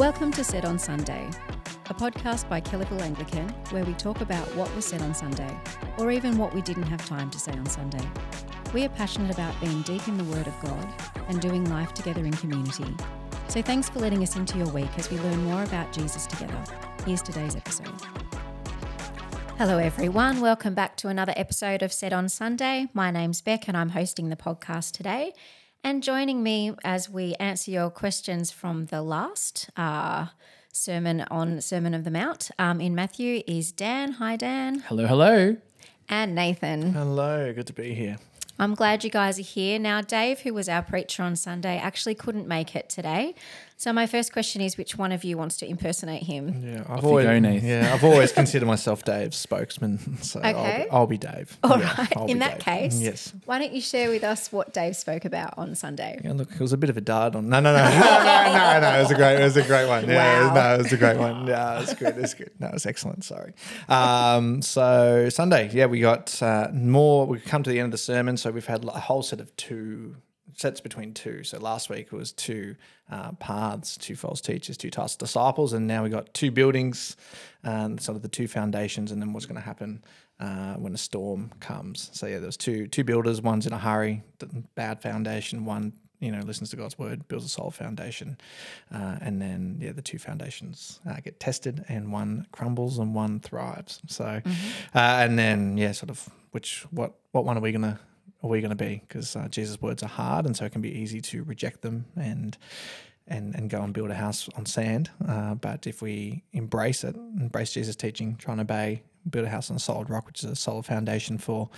Welcome to Said on Sunday, a podcast by Kellyville Anglican where we talk about what was said on Sunday, or even what we didn't have time to say on Sunday. We are passionate about being deep in the Word of God and doing life together in community. So thanks for letting us into your week as we learn more about Jesus together. Here's today's episode. Hello, everyone. Welcome back to another episode of Said on Sunday. My name's Bek, and I'm hosting the podcast today. And joining me as we answer your questions from the last uh, sermon on Sermon of the Mount um, in Matthew is Dan. Hi, Dan. Hello, hello. And Nathan. Hello, good to be here. I'm glad you guys are here. Now, Dave, who was our preacher on Sunday, actually couldn't make it today. So my first question is, which one of you wants to impersonate him? Yeah, I've Off you always, go, Nath. yeah, I've always considered myself Dave's spokesman, so Okay. I'll, be, I'll be Dave. All Yeah, right. I'll In that Dave. case, yes. why don't you share with us what Dave spoke about on Sunday? Yeah, look, it was a bit of a dud on. No, no, no, no, no, no, no. It was a great. It was a great one. Yeah, Wow. no, it was a great one. Yeah, it was good. It was good. No, it was excellent. Sorry. Um, so Sunday, yeah, we got uh, more. We come to the end of the sermon, so we've had a whole set of two sets between two. So last week it was two uh, paths, two false teachers, two types disciples, and now we got two buildings, um, sort of the two foundations, and then what's going to happen uh, when a storm comes. So yeah, there was two two builders. One's in a hurry, bad foundation. One you know listens to God's word, builds a solid foundation, uh, and then yeah, the two foundations uh, get tested, and one crumbles and one thrives. So, uh, and then yeah, sort of which what what one are we gonna are we going to be? Because uh, Jesus' words are hard, and so it can be easy to reject them and and and go and build a house on sand. Uh, but if we embrace it, embrace Jesus' teaching, try and obey, build a house on a solid rock, which is a solid foundation for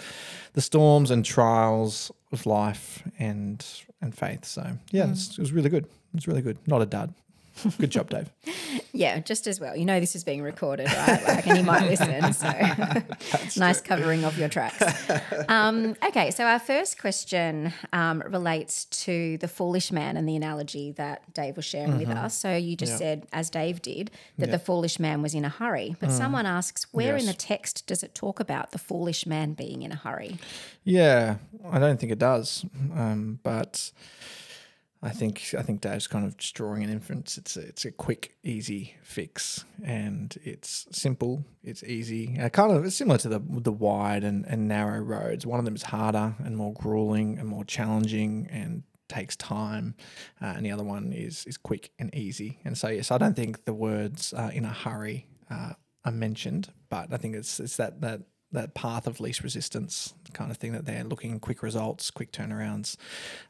the storms and trials of life and and faith. So yeah, it's- it was really good. It was really good. Not a dud. Good job, Dave. Yeah, just as well. You know this is being recorded, right? Like, and you might listen. So nice covering of your tracks. Um, okay, so our first question um, relates to the foolish man and the analogy that Dave was sharing with us. So you just Mm-hmm. Said, as Dave did, that the foolish man was in a hurry. But someone asks, where in the Mm. Text does it talk about the foolish man being in a hurry? Yeah, I don't think it does, um, but I think I think Dave's kind of just drawing an inference. It's a, it's a quick, easy fix, and it's simple. It's easy. Uh, kind of it's similar to the the wide and, and narrow roads. One of them is harder and more grueling and more challenging and takes time, uh, and the other one is is quick and easy. And so yes, I don't think the words uh, in a hurry uh, are mentioned, but I think it's it's that that that path of least resistance kind of thing that they're looking quick results, quick turnarounds,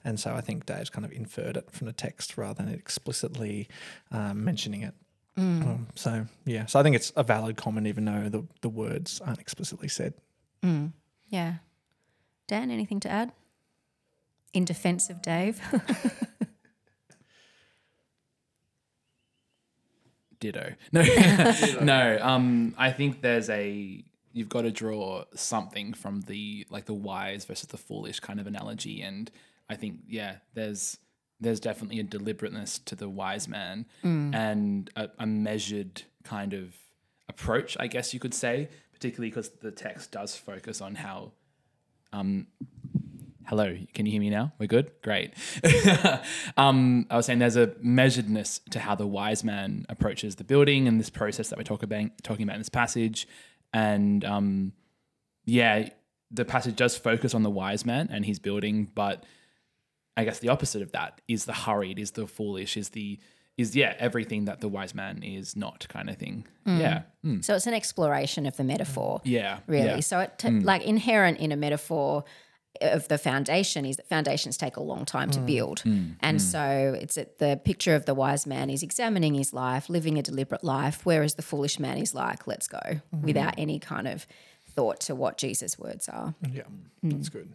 and so I think Dave's kind of inferred it from the text rather than explicitly um, mentioning it. Um, so yeah, so I think it's a valid comment, even though the the words aren't explicitly said. Yeah. Dan, anything to add? In defense of Dave? Ditto. No, no. Um, I think there's a you've got to draw something from the like the wise versus the foolish kind of analogy, and I think yeah, there's there's definitely a deliberateness to the wise man and a, a measured kind of approach, I guess you could say, particularly because the text does focus on how um, Hello, can you hear me now? We're good? Great. um, I was saying there's a measuredness to how the wise man approaches the building and this process that we're talk about, talking about in this passage. And um, yeah, the passage does focus on the wise man and his building, but I guess the opposite of that is the hurried, is the foolish, is the is yeah everything that the wise man is not kind of thing. Yeah, Mm. so it's an exploration of the metaphor. yeah, really. yeah. So it t- like inherent in a metaphor of the foundation is that foundations take a long time to mm. build. Mm. and mm. so it's the picture of the wise man is examining his life, living a deliberate life, whereas the foolish man is like, let's go, mm-hmm. without any kind of thought to what Jesus' words are. Yeah, that's good.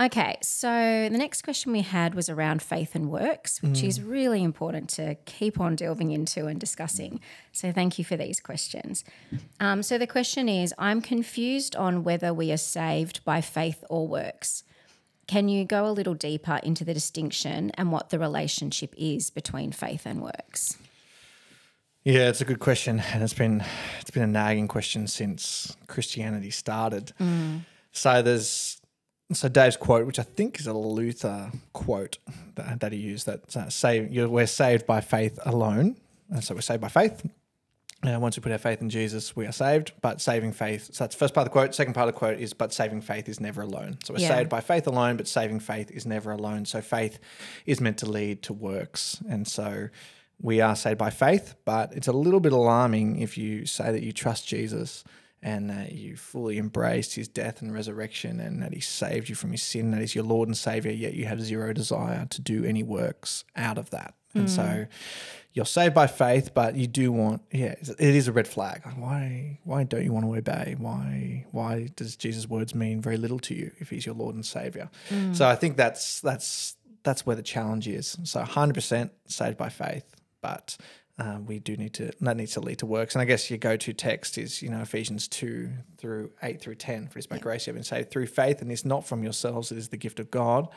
Okay, so the next question we had was around faith and works, which is really important to keep on delving into and discussing. So thank you for these questions. Um, so the question is I'm confused on whether we are saved by faith or works. Can you go a little deeper into the distinction and what the relationship is between faith and works? Yeah, it's a good question, and it's been it's been a nagging question since Christianity started. So there's so Dave's quote, which I think is a Luther quote that, that he used, that uh, save, you're, we're saved by faith alone. And so we're saved by faith. Uh, once we put our faith in Jesus, we are saved. But saving faith, so that's the first part of the quote. Second part of the quote is, but saving faith is never alone. So we're Yeah. saved by faith alone, but saving faith is never alone. So faith is meant to lead to works. And so we are saved by faith, but it's a little bit alarming if you say that you trust Jesus and that you fully embraced his death and resurrection and that he saved you from his sin, that he's your Lord and Savior, yet you have zero desire to do any works out of that. And so hmm. you're saved by faith, but you do want, yeah, it is a red flag. Why, why don't you want to obey? Why, why does Jesus' words mean very little to you if he's your Lord and Savior? Hmm. So I think that's that's that's where the challenge is. So 100% saved by faith, but uh, we do need to that needs to lead to works. And I guess your go-to text is you know Ephesians two through eight through ten. For it's by grace you have been saved through faith, and it's not from yourselves; it is the gift of God,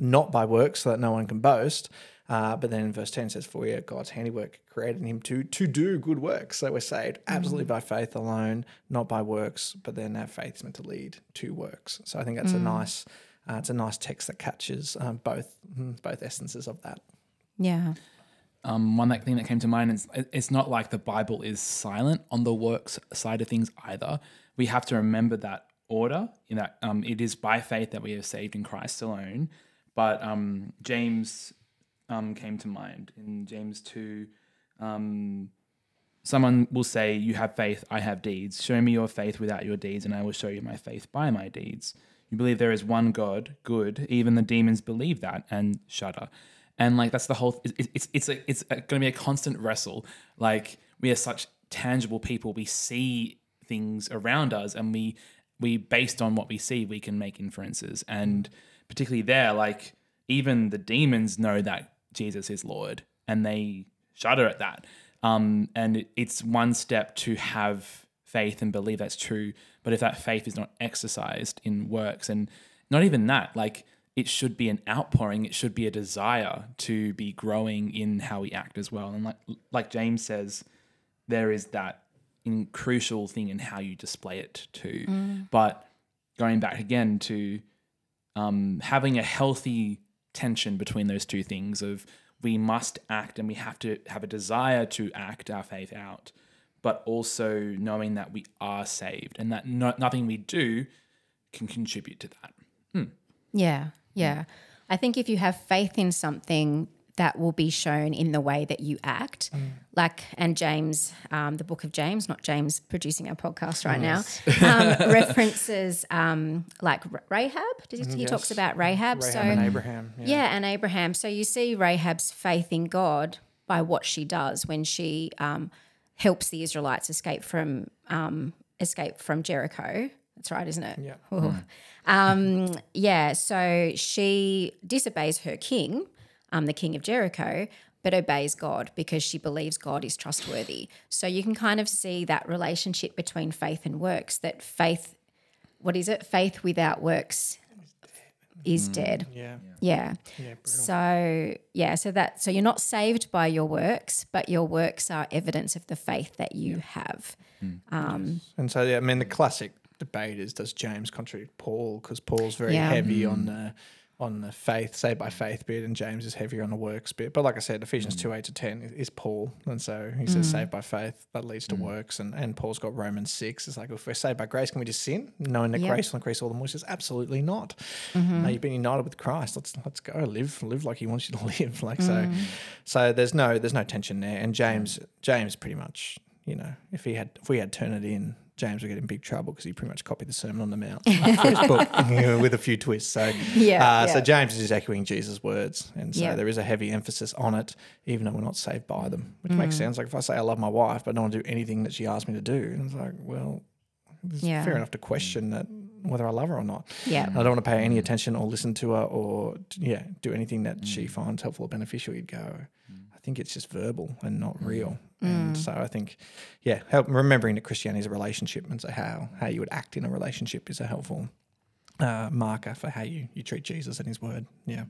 not by works, so that no one can boast. Uh, but then in verse 10 says, For we are God's handiwork, created in him to to do good works. So we're saved absolutely by faith alone, not by works, but then that faith is meant to lead to works. So I think that's a nice uh, it's a nice text that catches um, both mm, both essences of that. Yeah. Um, one that thing that came to mind is it's not like the Bible is silent on the works side of things either. We have to remember that order in that um, it is by faith that we are saved in Christ alone. But um, James um, came to mind in James two. Um, someone will say, "You have faith, I have deeds. Show me your faith without your deeds, and I will show you my faith by my deeds." You believe there is one God, good. Even the demons believe that and shudder. And like that's the whole. It's it's it's a, it's going to be a constant wrestle. Like we are such tangible people. We see things around us, and we we based on what we see, we can make inferences. And particularly there, like even the demons know that Jesus is Lord, and they shudder at that. Um, and it, it's one step to have faith and believe that's true. But if that faith is not exercised in works, and not even that, like it should be an outpouring, it should be a desire to be growing in how we act as well. And like like James says, there is that in crucial thing in how you display it too. But going back again to um, having a healthy tension between those two things of we must act and we have to have a desire to act our faith out, but also knowing that we are saved and that no, nothing we do can contribute to that. Yeah, yeah. I think if you have faith in something, that will be shown in the way that you act. Like, and James, um, the book of James, not James producing our podcast right now, um, references um, like Rahab. He, he talks about Rahab. Rahab so, and Abraham. yeah. and Abraham. So you see Rahab's faith in God by what she does when she um, helps the Israelites escape from um, escape from Jericho. That's right, isn't it? Yeah. Ooh. Um, yeah. So she disobeys her king, um, the king of Jericho, but obeys God because she believes God is trustworthy. So you can kind of see that relationship between faith and works. That faith, what is it? Faith without works is dead. Yeah. Yeah. Yeah. So yeah, so that so you're not saved by your works, but your works are evidence of the faith that you have. Um, And so, yeah, I mean, the classic debate is does James contradict Paul? Because Paul's very Yeah. heavy mm. on the on the faith, say by faith bit, and James is heavier on the works bit. But like I said, Ephesians mm. two eight to ten is, is Paul, and so he says mm. saved by faith that leads to works, and and Paul's got Romans six. It's like if we're saved by grace, can we just sin, knowing that Yeah. grace will increase all the more? He says absolutely not. Mm-hmm. No, you've been united with Christ. Let's let's go live live like He wants you to live. Like so, so there's no there's no tension there. And James James pretty much you know if he had if we had turned it in. James would get in big trouble because he pretty much copied the Sermon on the Mount his book with a few twists. So, Yeah, uh, so. James is just echoing Jesus' words, and so Yeah. there is a heavy emphasis on it, even though we're not saved by them, which Mm. makes sense. Like if I say I love my wife, but I don't want to do anything that she asked me to do, and it's like, well, it's Yeah. fair enough to question that whether I love her or not. yeah. I don't want to pay any attention or listen to her or yeah, do anything that she finds helpful or beneficial. You'd go, think it's just verbal and not real. And so I think, yeah, help remembering that Christianity is a relationship and so how how you would act in a relationship is a helpful uh, marker for how you you treat Jesus and His Word. Yeah,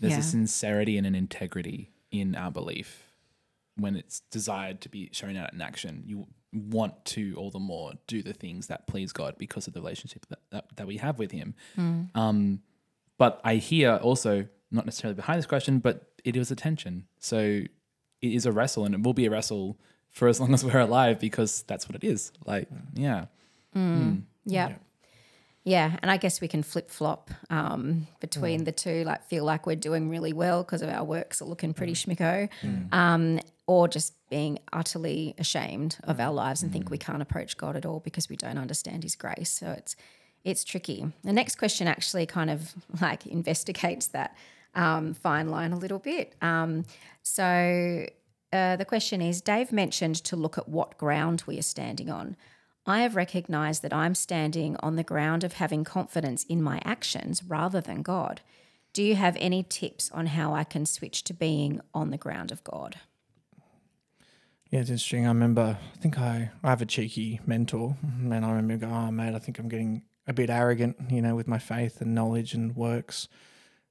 There's Yeah. a sincerity and an integrity in our belief when it's desired to be shown out in action. You want to all the more do the things that please God because of the relationship that, that, that we have with Him. Um, but I hear also, not necessarily behind this question, but it was a tension. So it is a wrestle and it will be a wrestle for as long as we're alive because that's what it is. Like, yeah. Mm. Hmm. Yeah. Yeah, and I guess we can flip flop um, between the two, like feel like we're doing really well because of our works are looking pretty mm. schmicko, mm. um, or just being utterly ashamed of our lives and think we can't approach God at all because we don't understand His grace. So it's it's tricky. The next question actually kind of like investigates that um, fine line a little bit. Um, so uh, the question is Dave mentioned to look at what ground we are standing on. I have recognized that I'm standing on the ground of having confidence in my actions rather than God. Do you have any tips on how I can switch to being on the ground of God? Yeah, it's interesting. I remember, I think I, I have a cheeky mentor, and I remember going, oh, mate, I think I'm getting a bit arrogant, you know, with my faith and knowledge and works.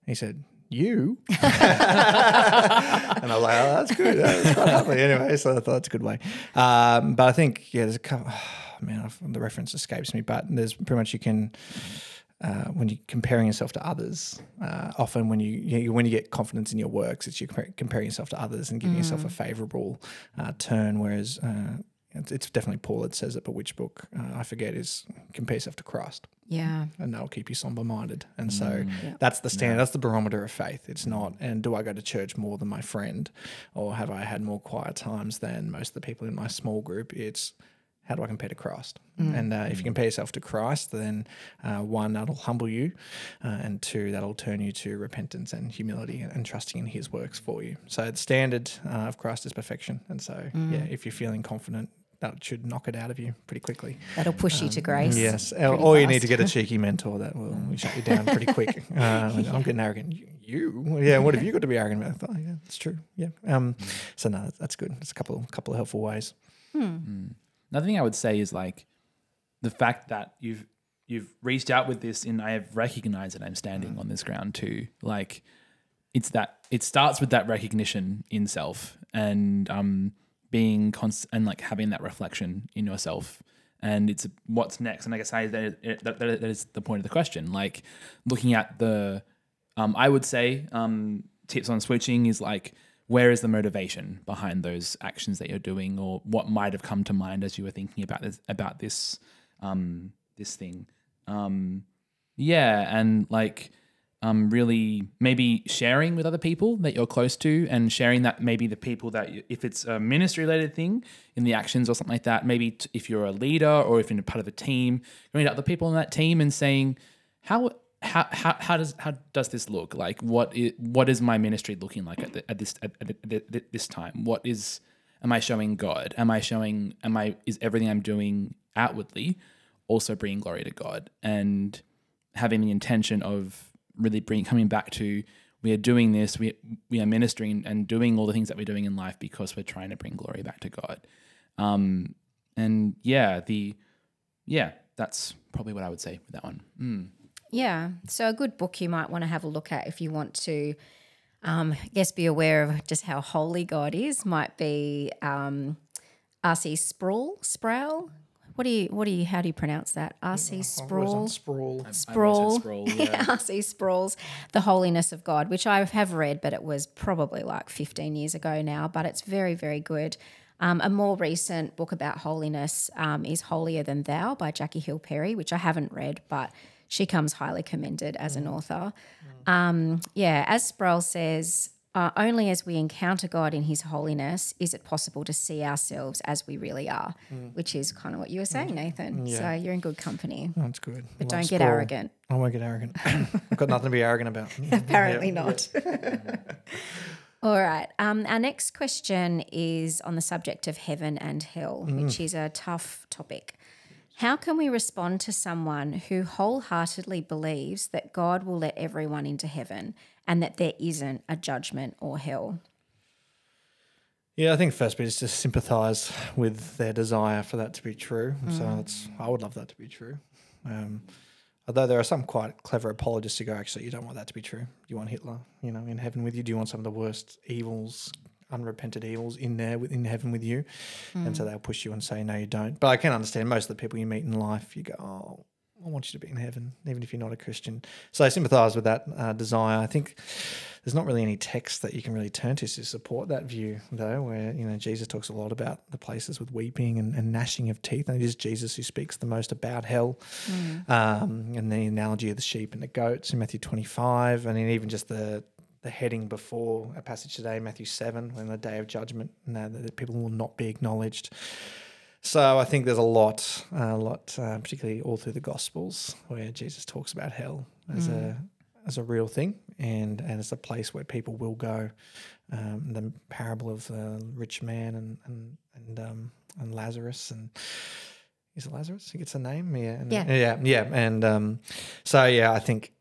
He said, You? and I was like, Oh, that's good. That's quite lovely. Anyway, so I thought that's a good way. Um, but I think, yeah, there's a couple, man, I've, the reference escapes me, but there's pretty much you can. Uh, when you're comparing yourself to others, uh, often when you, you when you get confidence in your works, it's you compar- comparing yourself to others and giving yourself a favourable uh, turn. Whereas uh, it's, it's definitely Paul that says it, but which book uh, I forget is compare yourself to Christ, Yeah. and that'll keep you somber minded. And so that's the standard. That's the barometer of faith. It's not. And do I go to church more than my friend, or have I had more quiet times than most of the people in my small group? It's how do I compare to Christ? And uh, if you compare yourself to Christ, then uh, one, that'll humble you, uh, and two, that'll turn you to repentance and humility and, and trusting in His works for you. So the standard uh, of Christ is perfection. And so, yeah, if you're feeling confident, that should knock it out of you pretty quickly. That'll push you to grace. Yes, or, or you need to get a cheeky mentor that will shut you down pretty quick. Uh, like, I'm getting arrogant. You, you? yeah. What have you got to be arrogant about? I thought, yeah, that's true. Yeah. Um. So no, that's good. It's a couple, couple of helpful ways. Another thing I would say is like the fact that you've you've reached out with this and I have recognized that I'm standing on this ground too. Like it's that it starts with that recognition in self and um being const- and like having that reflection in yourself. And it's what's next? And I guess I that, that, that that is the point of the question. Like looking at the um I would say um tips on switching is like where is the motivation behind those actions that you're doing? Or what might have come to mind as you were thinking about this about this um this thing? Um yeah and like um really maybe sharing with other people that you're close to and sharing that maybe the people that you, if it's a ministry related thing in the actions or something like that maybe t- if you're a leader or if you're part of a team going to other people in that team and saying how how, how, how does how does this look? Like what is, what is my ministry looking like at, the, at this at- at this time? What is am i showing god? Am i showing am i is everything i'm doing outwardly also bringing glory to god? And having the intention of really bring coming back to we are doing this we we are ministering and doing all the things that we're doing in life because we're trying to bring glory back to god um and yeah the yeah that's probably what i would say with that one mm. Yeah. So a good book you might want to have a look at if you want to, um, I guess, be aware of just how holy God is. Might be um, R.C. Sproul. Sproul. What do you? What do you? How do you pronounce that? R.C. Sproul. Sprawl. Sproul. Sproul, yeah. R.C. Sproul's The Holiness of God, which I have read, but it was probably like 15 years ago now, but it's very, very good. Um, a more recent book about holiness um, is Holier Than Thou by Jackie Hill Perry, which I haven't read, but she comes highly commended as an author. Um, yeah, as Sproul says, uh, only as we encounter God in His holiness is it possible to see ourselves as we really are, which is kind of what you were saying, Nathan. So you're in good company. That's good. But don't get arrogant. I won't get arrogant. I've got nothing to be arrogant about. Apparently not. All right. Um, our next question is on the subject of heaven and hell, which is a tough topic. How can we respond to someone who wholeheartedly believes that God will let everyone into heaven and that there isn't a judgment or hell? Yeah, I think first bit is to sympathise with their desire for that to be true. So that's I would love that to be true. Um, although there are some quite clever apologists who go, actually, you don't want that to be true. You want Hitler, you know, in heaven with you. Do you want some of the worst evils, unrepented evils in there within heaven with you? And so they'll push you and say, no, you don't. But I can understand most of the people you meet in life. You go, oh, I want you to be in heaven, even if you're not a Christian. So I sympathize with that uh, desire. I think there's not really any text that you can really turn to to support that view, though, where you know Jesus talks a lot about the places with weeping and, and gnashing of teeth, and it is Jesus who speaks the most about hell, um, and the analogy of the sheep and the goats in Matthew 25, and then even just the the heading before a passage today, Matthew 7, when the day of judgment, and that, people will not be acknowledged. So I think there's a lot, a lot, uh, particularly all through the Gospels, where Jesus talks about hell as a as a real thing and and as a place where people will go. Um, the parable of the rich man and and and um, and Lazarus and is it Lazarus? He gets a name, yeah, and, Yeah. yeah, yeah, and um, so yeah, I think.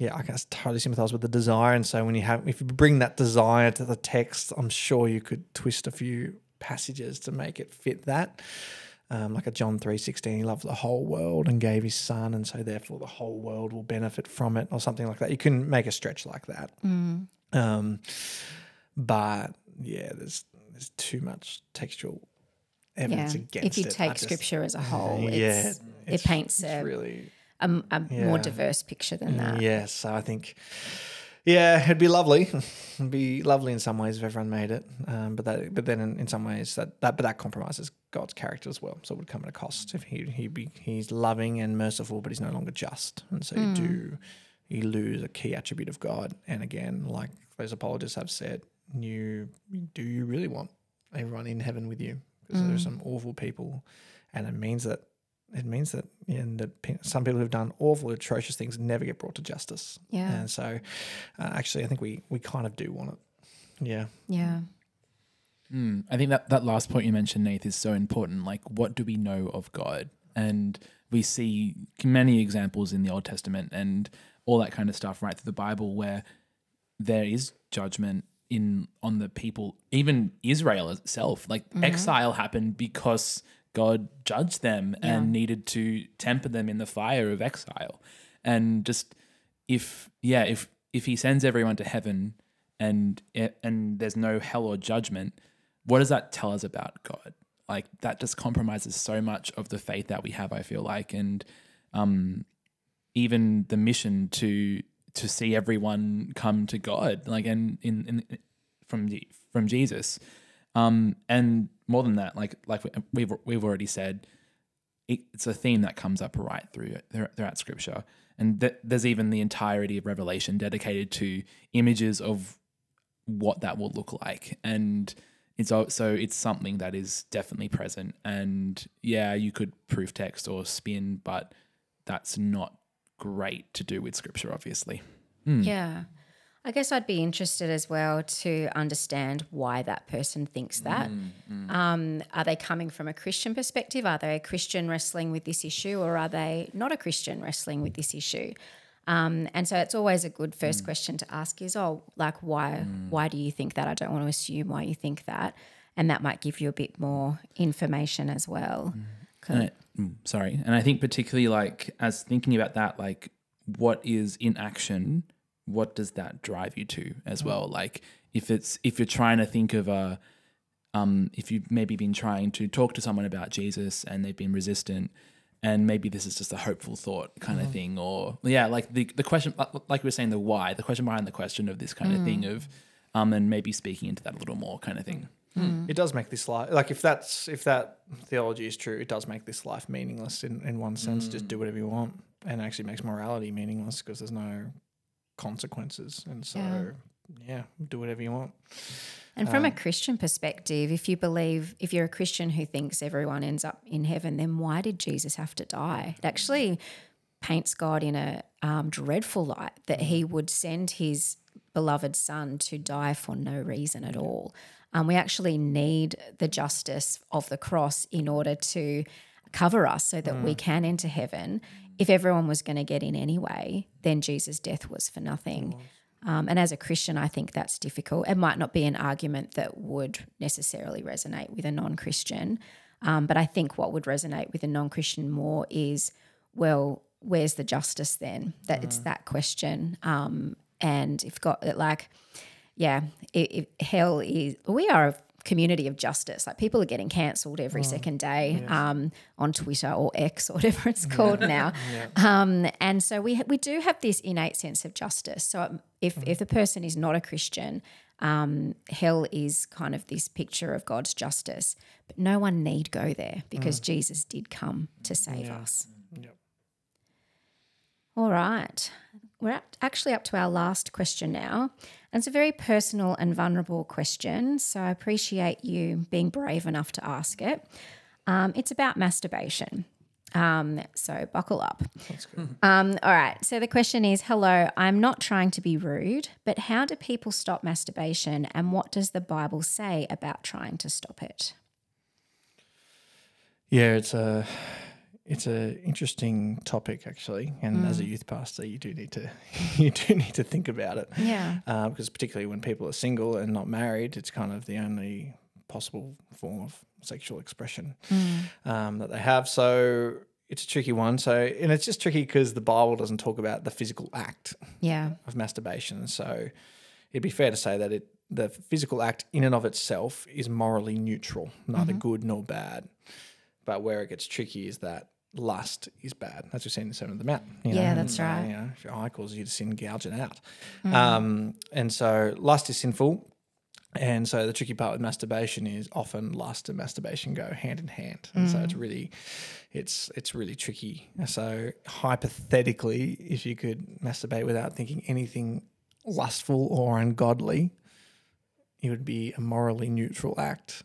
Yeah, I can totally sympathise with the desire, and so when you have, if you bring that desire to the text, I'm sure you could twist a few passages to make it fit that. Um, like a John three sixteen, he loved the whole world and gave his son, and so therefore the whole world will benefit from it, or something like that. You can make a stretch like that. Um, but yeah, there's there's too much textual Yeah. evidence against it. If you take just- scripture as a whole, yeah, it's, it's- it paints it's a, really a, a more diverse picture than that. Yeah, so I think, yeah, it'd be lovely. it'd be lovely in some ways if everyone made it, um, but that, but then in, in some ways that, that, but that compromises God's character as well. So it would come at a cost if he he be he's loving and merciful, but he's no longer just, and so you do you lose a key attribute of God. And again, like those apologists have said, you do you really want everyone in heaven with you? Because there's some awful people, and it means that it means that and that some people who've done awful, atrocious things never get brought to justice. Yeah. And so, uh, actually, I think we we kind of do want it. Yeah. Yeah. Mm, I think that that last point you mentioned, Nath, is so important. Like, what do we know of God? And we see many examples in the Old Testament and all that kind of stuff, right through the Bible, where there is judgment in on the people, even Israel itself. Like exile happened because God judged them and needed to temper them in the fire of exile. And just if yeah, if if He sends everyone to heaven and and there's no hell or judgment, what does that tell us about God? Like that just compromises so much of the faith that we have. I feel like, and um, even the mission to to see everyone come to God, like and in, in from the, from Jesus, um, and more than that, like like we- we've we've already said, it, it's a theme that comes up right through throughout Scripture, and th- there's even the entirety of Revelation dedicated to images of what that will look like, and it's so it's something that is definitely present. And yeah, you could proof text or spin, but that's not great to do with Scripture, obviously. Yeah. I guess I'd be interested as well to understand why that person thinks that. Um, are they coming from a Christian perspective? Are they a Christian wrestling with this issue, or are they not a Christian wrestling with this issue? Um, and so it's always a good first question to ask is, oh, like why why do you think that? I don't want to assume why you think that, and that might give you a bit more information as well. And I- mm, sorry, and I think particularly like as thinking about that, like what is in action, what does that drive you to as mm. well? Like if it's if you're trying to think of a um, if you've maybe been trying to talk to someone about Jesus and they've been resistant, and maybe this is just a hopeful thought kind of mm-hmm. thing, or yeah, like the the question, like like we were saying, the why, the question behind the question of this kind of thing mm. of, um, and maybe speaking into that a little more kind of thing. Mm. It does make this life like if that's if that theology is true, it does make this life meaningless in, in one sense. Just do whatever you want, and actually makes morality meaningless because there's no consequences, and so Yeah. yeah, do whatever you want. And from a Christian perspective, if you believe, if you're a Christian who thinks everyone ends up in heaven, then why did Jesus have to die? It actually paints God in a um, dreadful light that he would send his beloved son to die for no reason at all. Um, we actually need the justice of the cross in order to cover us so that we can enter heaven. If everyone was going to get in anyway, then Jesus' death was for nothing. Um, and as a Christian, I think that's difficult. It might not be an argument that would necessarily resonate with a non Christian. Um, but I think what would resonate with a non Christian more is, well, where's the justice then? That it's that question. Um, and if God, like, yeah, hell is, we are community of justice. Like people are getting cancelled every second day um, on Twitter or X or whatever it's called now. Um, and so we ha- we do have this innate sense of justice. So um, if if the person is not a Christian, um, hell is kind of this picture of God's justice. But no one need go there because Jesus did come to save us. Yep. All right. We're up, actually up to our last question now. And it's a very personal and vulnerable question. So I appreciate you being brave enough to ask it. Um, it's about masturbation. Um, so buckle up. Um, all right. So the question is Hello, I'm not trying to be rude, but how do people stop masturbation and what does the Bible say about trying to stop it? Yeah, it's a it's a interesting topic actually, and as a youth pastor, you do need to you do need to think about it. Yeah. uh, because particularly when people are single and not married, it's kind of the only possible form of sexual expression um, that they have. So it's a tricky one. So and it's just tricky because the Bible doesn't talk about the physical act Yeah. of masturbation. So it'd be fair to say that it the physical act in and of itself is morally neutral, neither good nor bad. But where it gets tricky is that lust is bad, That's we've seen in the Sermon of the Mount. you Yeah, know, that's and, uh, right. You know, if your eye causes you to sin, gouge it out. Um, and so lust is sinful. And so the tricky part with masturbation is often lust and masturbation go hand in hand. And so it's really it's it's really tricky. So hypothetically, if you could masturbate without thinking anything lustful or ungodly, it would be a morally neutral act.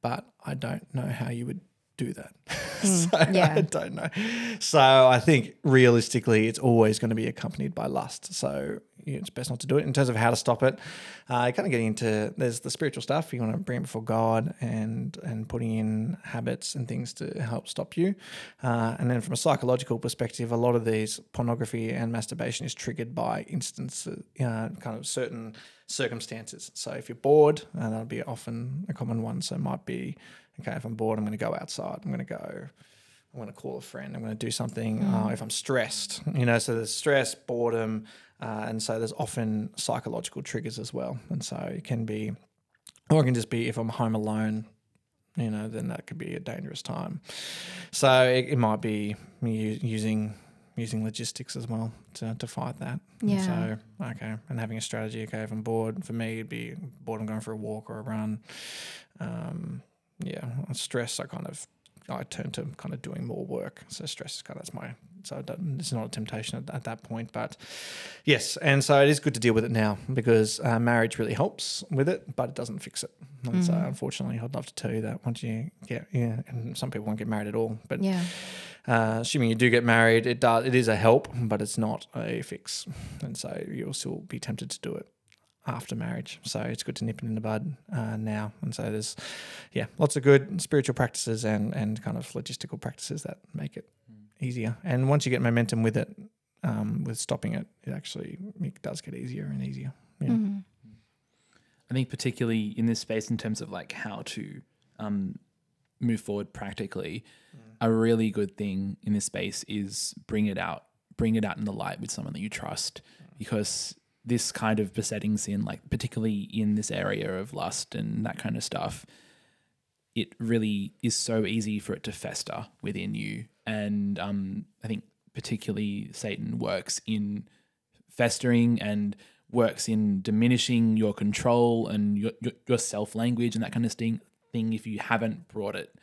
But I don't know how you would do that. so yeah. I don't know. So I think realistically, it's always going to be accompanied by lust. So you know, it's best not to do it. In terms of how to stop it, uh, kind of getting into there's the spiritual stuff. You want to bring it before God and and putting in habits and things to help stop you. Uh, and then from a psychological perspective, a lot of these pornography and masturbation is triggered by instances, uh, kind of certain circumstances. So if you're bored, and that'll be often a common one. So it might be okay if I'm bored, I'm going to go outside. I'm going to go. I'm going to call a friend. I'm going to do something. Uh, if I'm stressed, you know, so there's stress, boredom, uh, and so there's often psychological triggers as well. And so it can be, or it can just be if I'm home alone, you know, then that could be a dangerous time. So it, it might be me using using logistics as well to, to fight that. And Yeah. so okay, and having a strategy. Okay, if I'm bored, for me it'd be bored. I'm going for a walk or a run. Um, yeah, stress. I kind of I turn to kind of doing more work. So stress is kind of that's my so it's not a temptation at, at that point. But yes, and so it is good to deal with it now because uh, marriage really helps with it, but it doesn't fix it. And so unfortunately, I'd love to tell you that once you get yeah, and some people won't get married at all, but Yeah. uh, assuming you do get married, it does it is a help, but it's not a fix, and so you'll still be tempted to do it after marriage. So it's good to nip it in the bud uh, now, and so there's yeah lots of good spiritual practices and and kind of logistical practices that make it easier. And once you get momentum with it, um, with stopping it, it actually it does get easier and easier. Yeah. I think particularly in this space, in terms of like how to um, move forward practically, a really good thing in this space is bring it out, bring it out in the light with someone that you trust, because this kind of besetting sin, like particularly in this area of lust and that kind of stuff, it really is so easy for it to fester within you. And um, I think particularly Satan works in festering and works in diminishing your control and your, your, your self language and that kind of thing, thing if you haven't brought it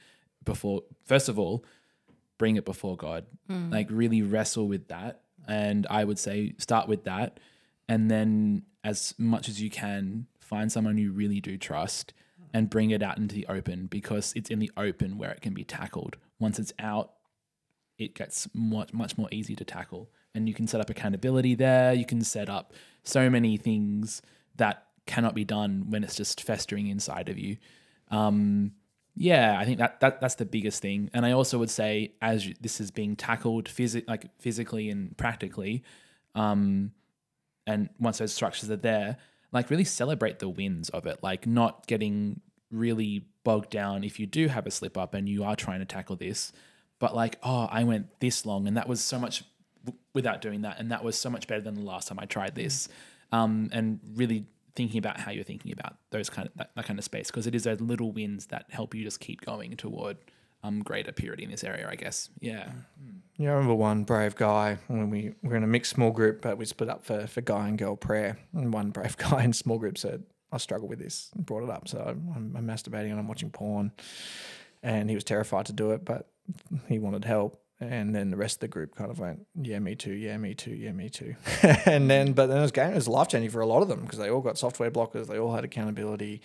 before. First of all, bring it before God. Like really wrestle with that. And I would say start with that. And then as much as you can, find someone you really do trust and bring it out into the open because it's in the open where it can be tackled. Once it's out, it gets much much more easy to tackle. And you can set up accountability there. You can set up so many things that cannot be done when it's just festering inside of you. Um, yeah i think that, that that's the biggest thing. And i also would say as you, this is being tackled phys- like physically and practically um, and once those structures are there like really celebrate the wins of it like not getting really bogged down if you do have a slip up and you are trying to tackle this but like oh i went this long and that was so much w- without doing that and that was so much better than the last time i tried this. Um, and really thinking about how you're thinking about those kind of that, that kind of space because it is those little wins that help you just keep going toward um, greater purity in this area, I guess. Yeah. Yeah, I remember one brave guy when we were in a mixed small group, but we split up for, for guy and girl prayer. And one brave guy in small group said, I struggle with this and brought it up. So I'm, I'm masturbating and I'm watching porn. And he was terrified to do it, but he wanted help. And then the rest of the group kind of went, yeah, me too, yeah, me too, yeah, me too. and then, but then it was game, it was life changing for a lot of them because they all got software blockers, they all had accountability,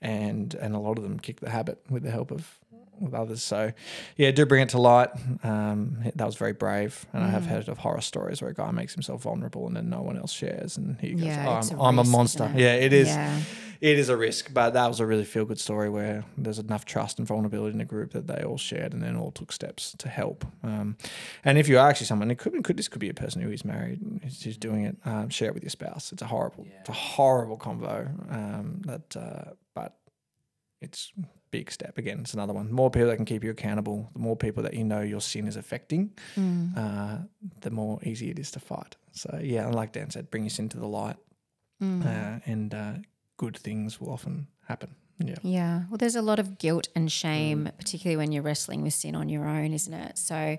and and a lot of them kicked the habit with the help of with others. So, yeah, do bring it to light. Um, that was very brave, and I have Mm. heard of horror stories where a guy makes himself vulnerable and then no one else shares, and he goes, Yeah, oh, I'm, a I'm a monster." it? Yeah, it is. Yeah. It is a risk, but that was a really feel good story where there's enough trust and vulnerability in the group that they all shared and then all took steps to help. Um, and if you are actually someone, it could, could this could be a person who is married and who's doing it. Um, share it with your spouse. It's a horrible, it's a horrible convo. Um, that, uh, but it's big step again. It's another one. The more people that can keep you accountable, the more people that you know your sin is affecting, Mm. uh, the more easy it is to fight. So yeah, and like Dan said, bring your sin to the light Mm. uh, and uh, good things will often happen. Yeah. Yeah. Well, there's a lot of guilt and shame, Mm. particularly when you're wrestling with sin on your own, isn't it? So,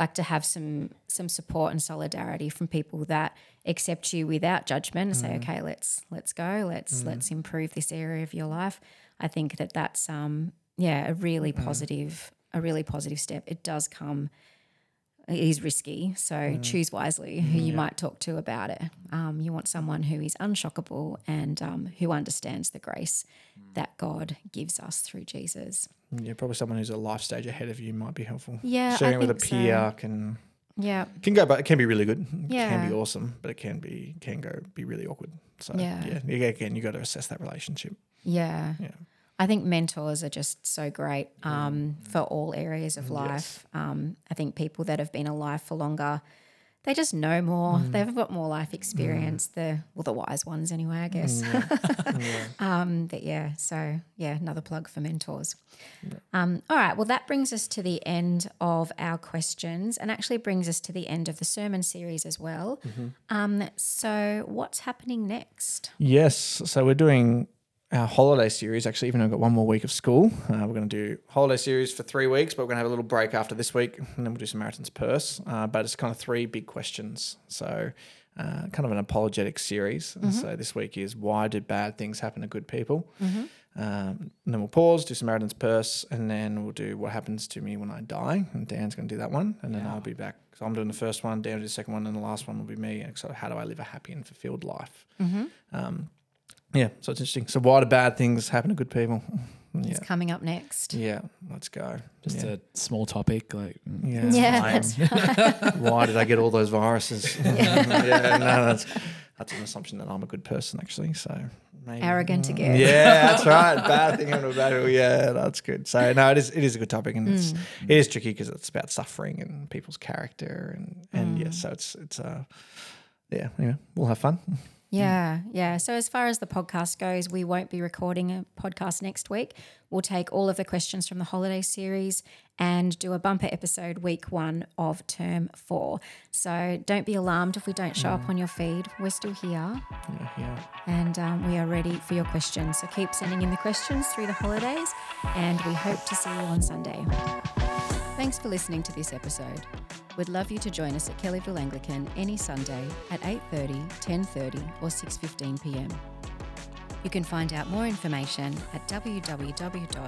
like to have some some support and solidarity from people that accept you without judgment and Mm. say, okay, let's let's go, let's let's improve this area of your life. I think that that's um yeah a really Mm. positive a really positive step. It does come. It is risky, so Mm. choose wisely who you might talk to about it. Um, you want someone who is unshockable and um, who understands the grace Mm. that God gives us through Jesus. Yeah, probably someone who's a life stage ahead of you might be helpful. Yeah, I Sharing it with a think so. peer can Yeah, can go, but it can be really good. It can be awesome, but it can be can go be really awkward. So Yeah. yeah, yeah again, you got to assess that relationship. yeah. Yeah. I think mentors are just so great um, for all areas of life. Um, I think people that have been alive for longer, they just know more. They've got more life experience. The well, the wise ones anyway, I guess. um, but yeah, so yeah, another plug for mentors. Um, all right, well, that brings us to the end of our questions, and actually brings us to the end of the sermon series as well. Um, so, what's happening next? Yes, so we're doing our holiday series. Actually, even though we've got one more week of school, uh, we're going to do holiday series for three weeks, but we're going to have a little break after this week, and then we'll do Samaritan's Purse. Uh, but it's kind of three big questions. So, uh, kind of an apologetic series. And So this week is why did bad things happen to good people? Um, and then we'll pause, do Samaritan's Purse, and then we'll do what happens to me when I die. And Dan's going to do that one, and then I'll be back. So I'm doing the first one, Dan will do the second one, and the last one will be me. And so how do I live a happy and fulfilled life? Um, yeah, so it's interesting. So why do bad things happen to good people? Yeah, It's coming up next. yeah. Let's go. Just yeah. a small topic. Like, mm, yeah. Yeah, that's right. why did I get all those viruses? yeah, no, that's that's an assumption that I'm a good person actually. So maybe. Arrogant again. Yeah, that's right. Bad thing happened to bad people. Yeah, that's good. So no, it is it is a good topic, and it's it is tricky because it's about suffering and people's character, and and yeah, so it's it's uh yeah. Anyway, we'll have fun. Yeah, yeah. So as far as the podcast goes, we won't be recording a podcast next week. We'll take all of the questions from the holiday series and do a bumper episode week one of term four. So don't be alarmed if we don't show up on your feed. We're still here Yeah, yeah. and um, we are ready for your questions. So keep sending in the questions through the holidays and we hope to see you on Sunday. Thanks for listening to this episode. We'd love you to join us at Kellyville Anglican any Sunday at 8:30, 10:30 or 6:15 p.m. You can find out more information at www.ka.church.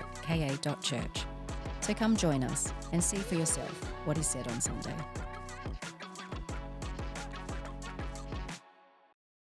So come join us and see for yourself what is said on Sunday.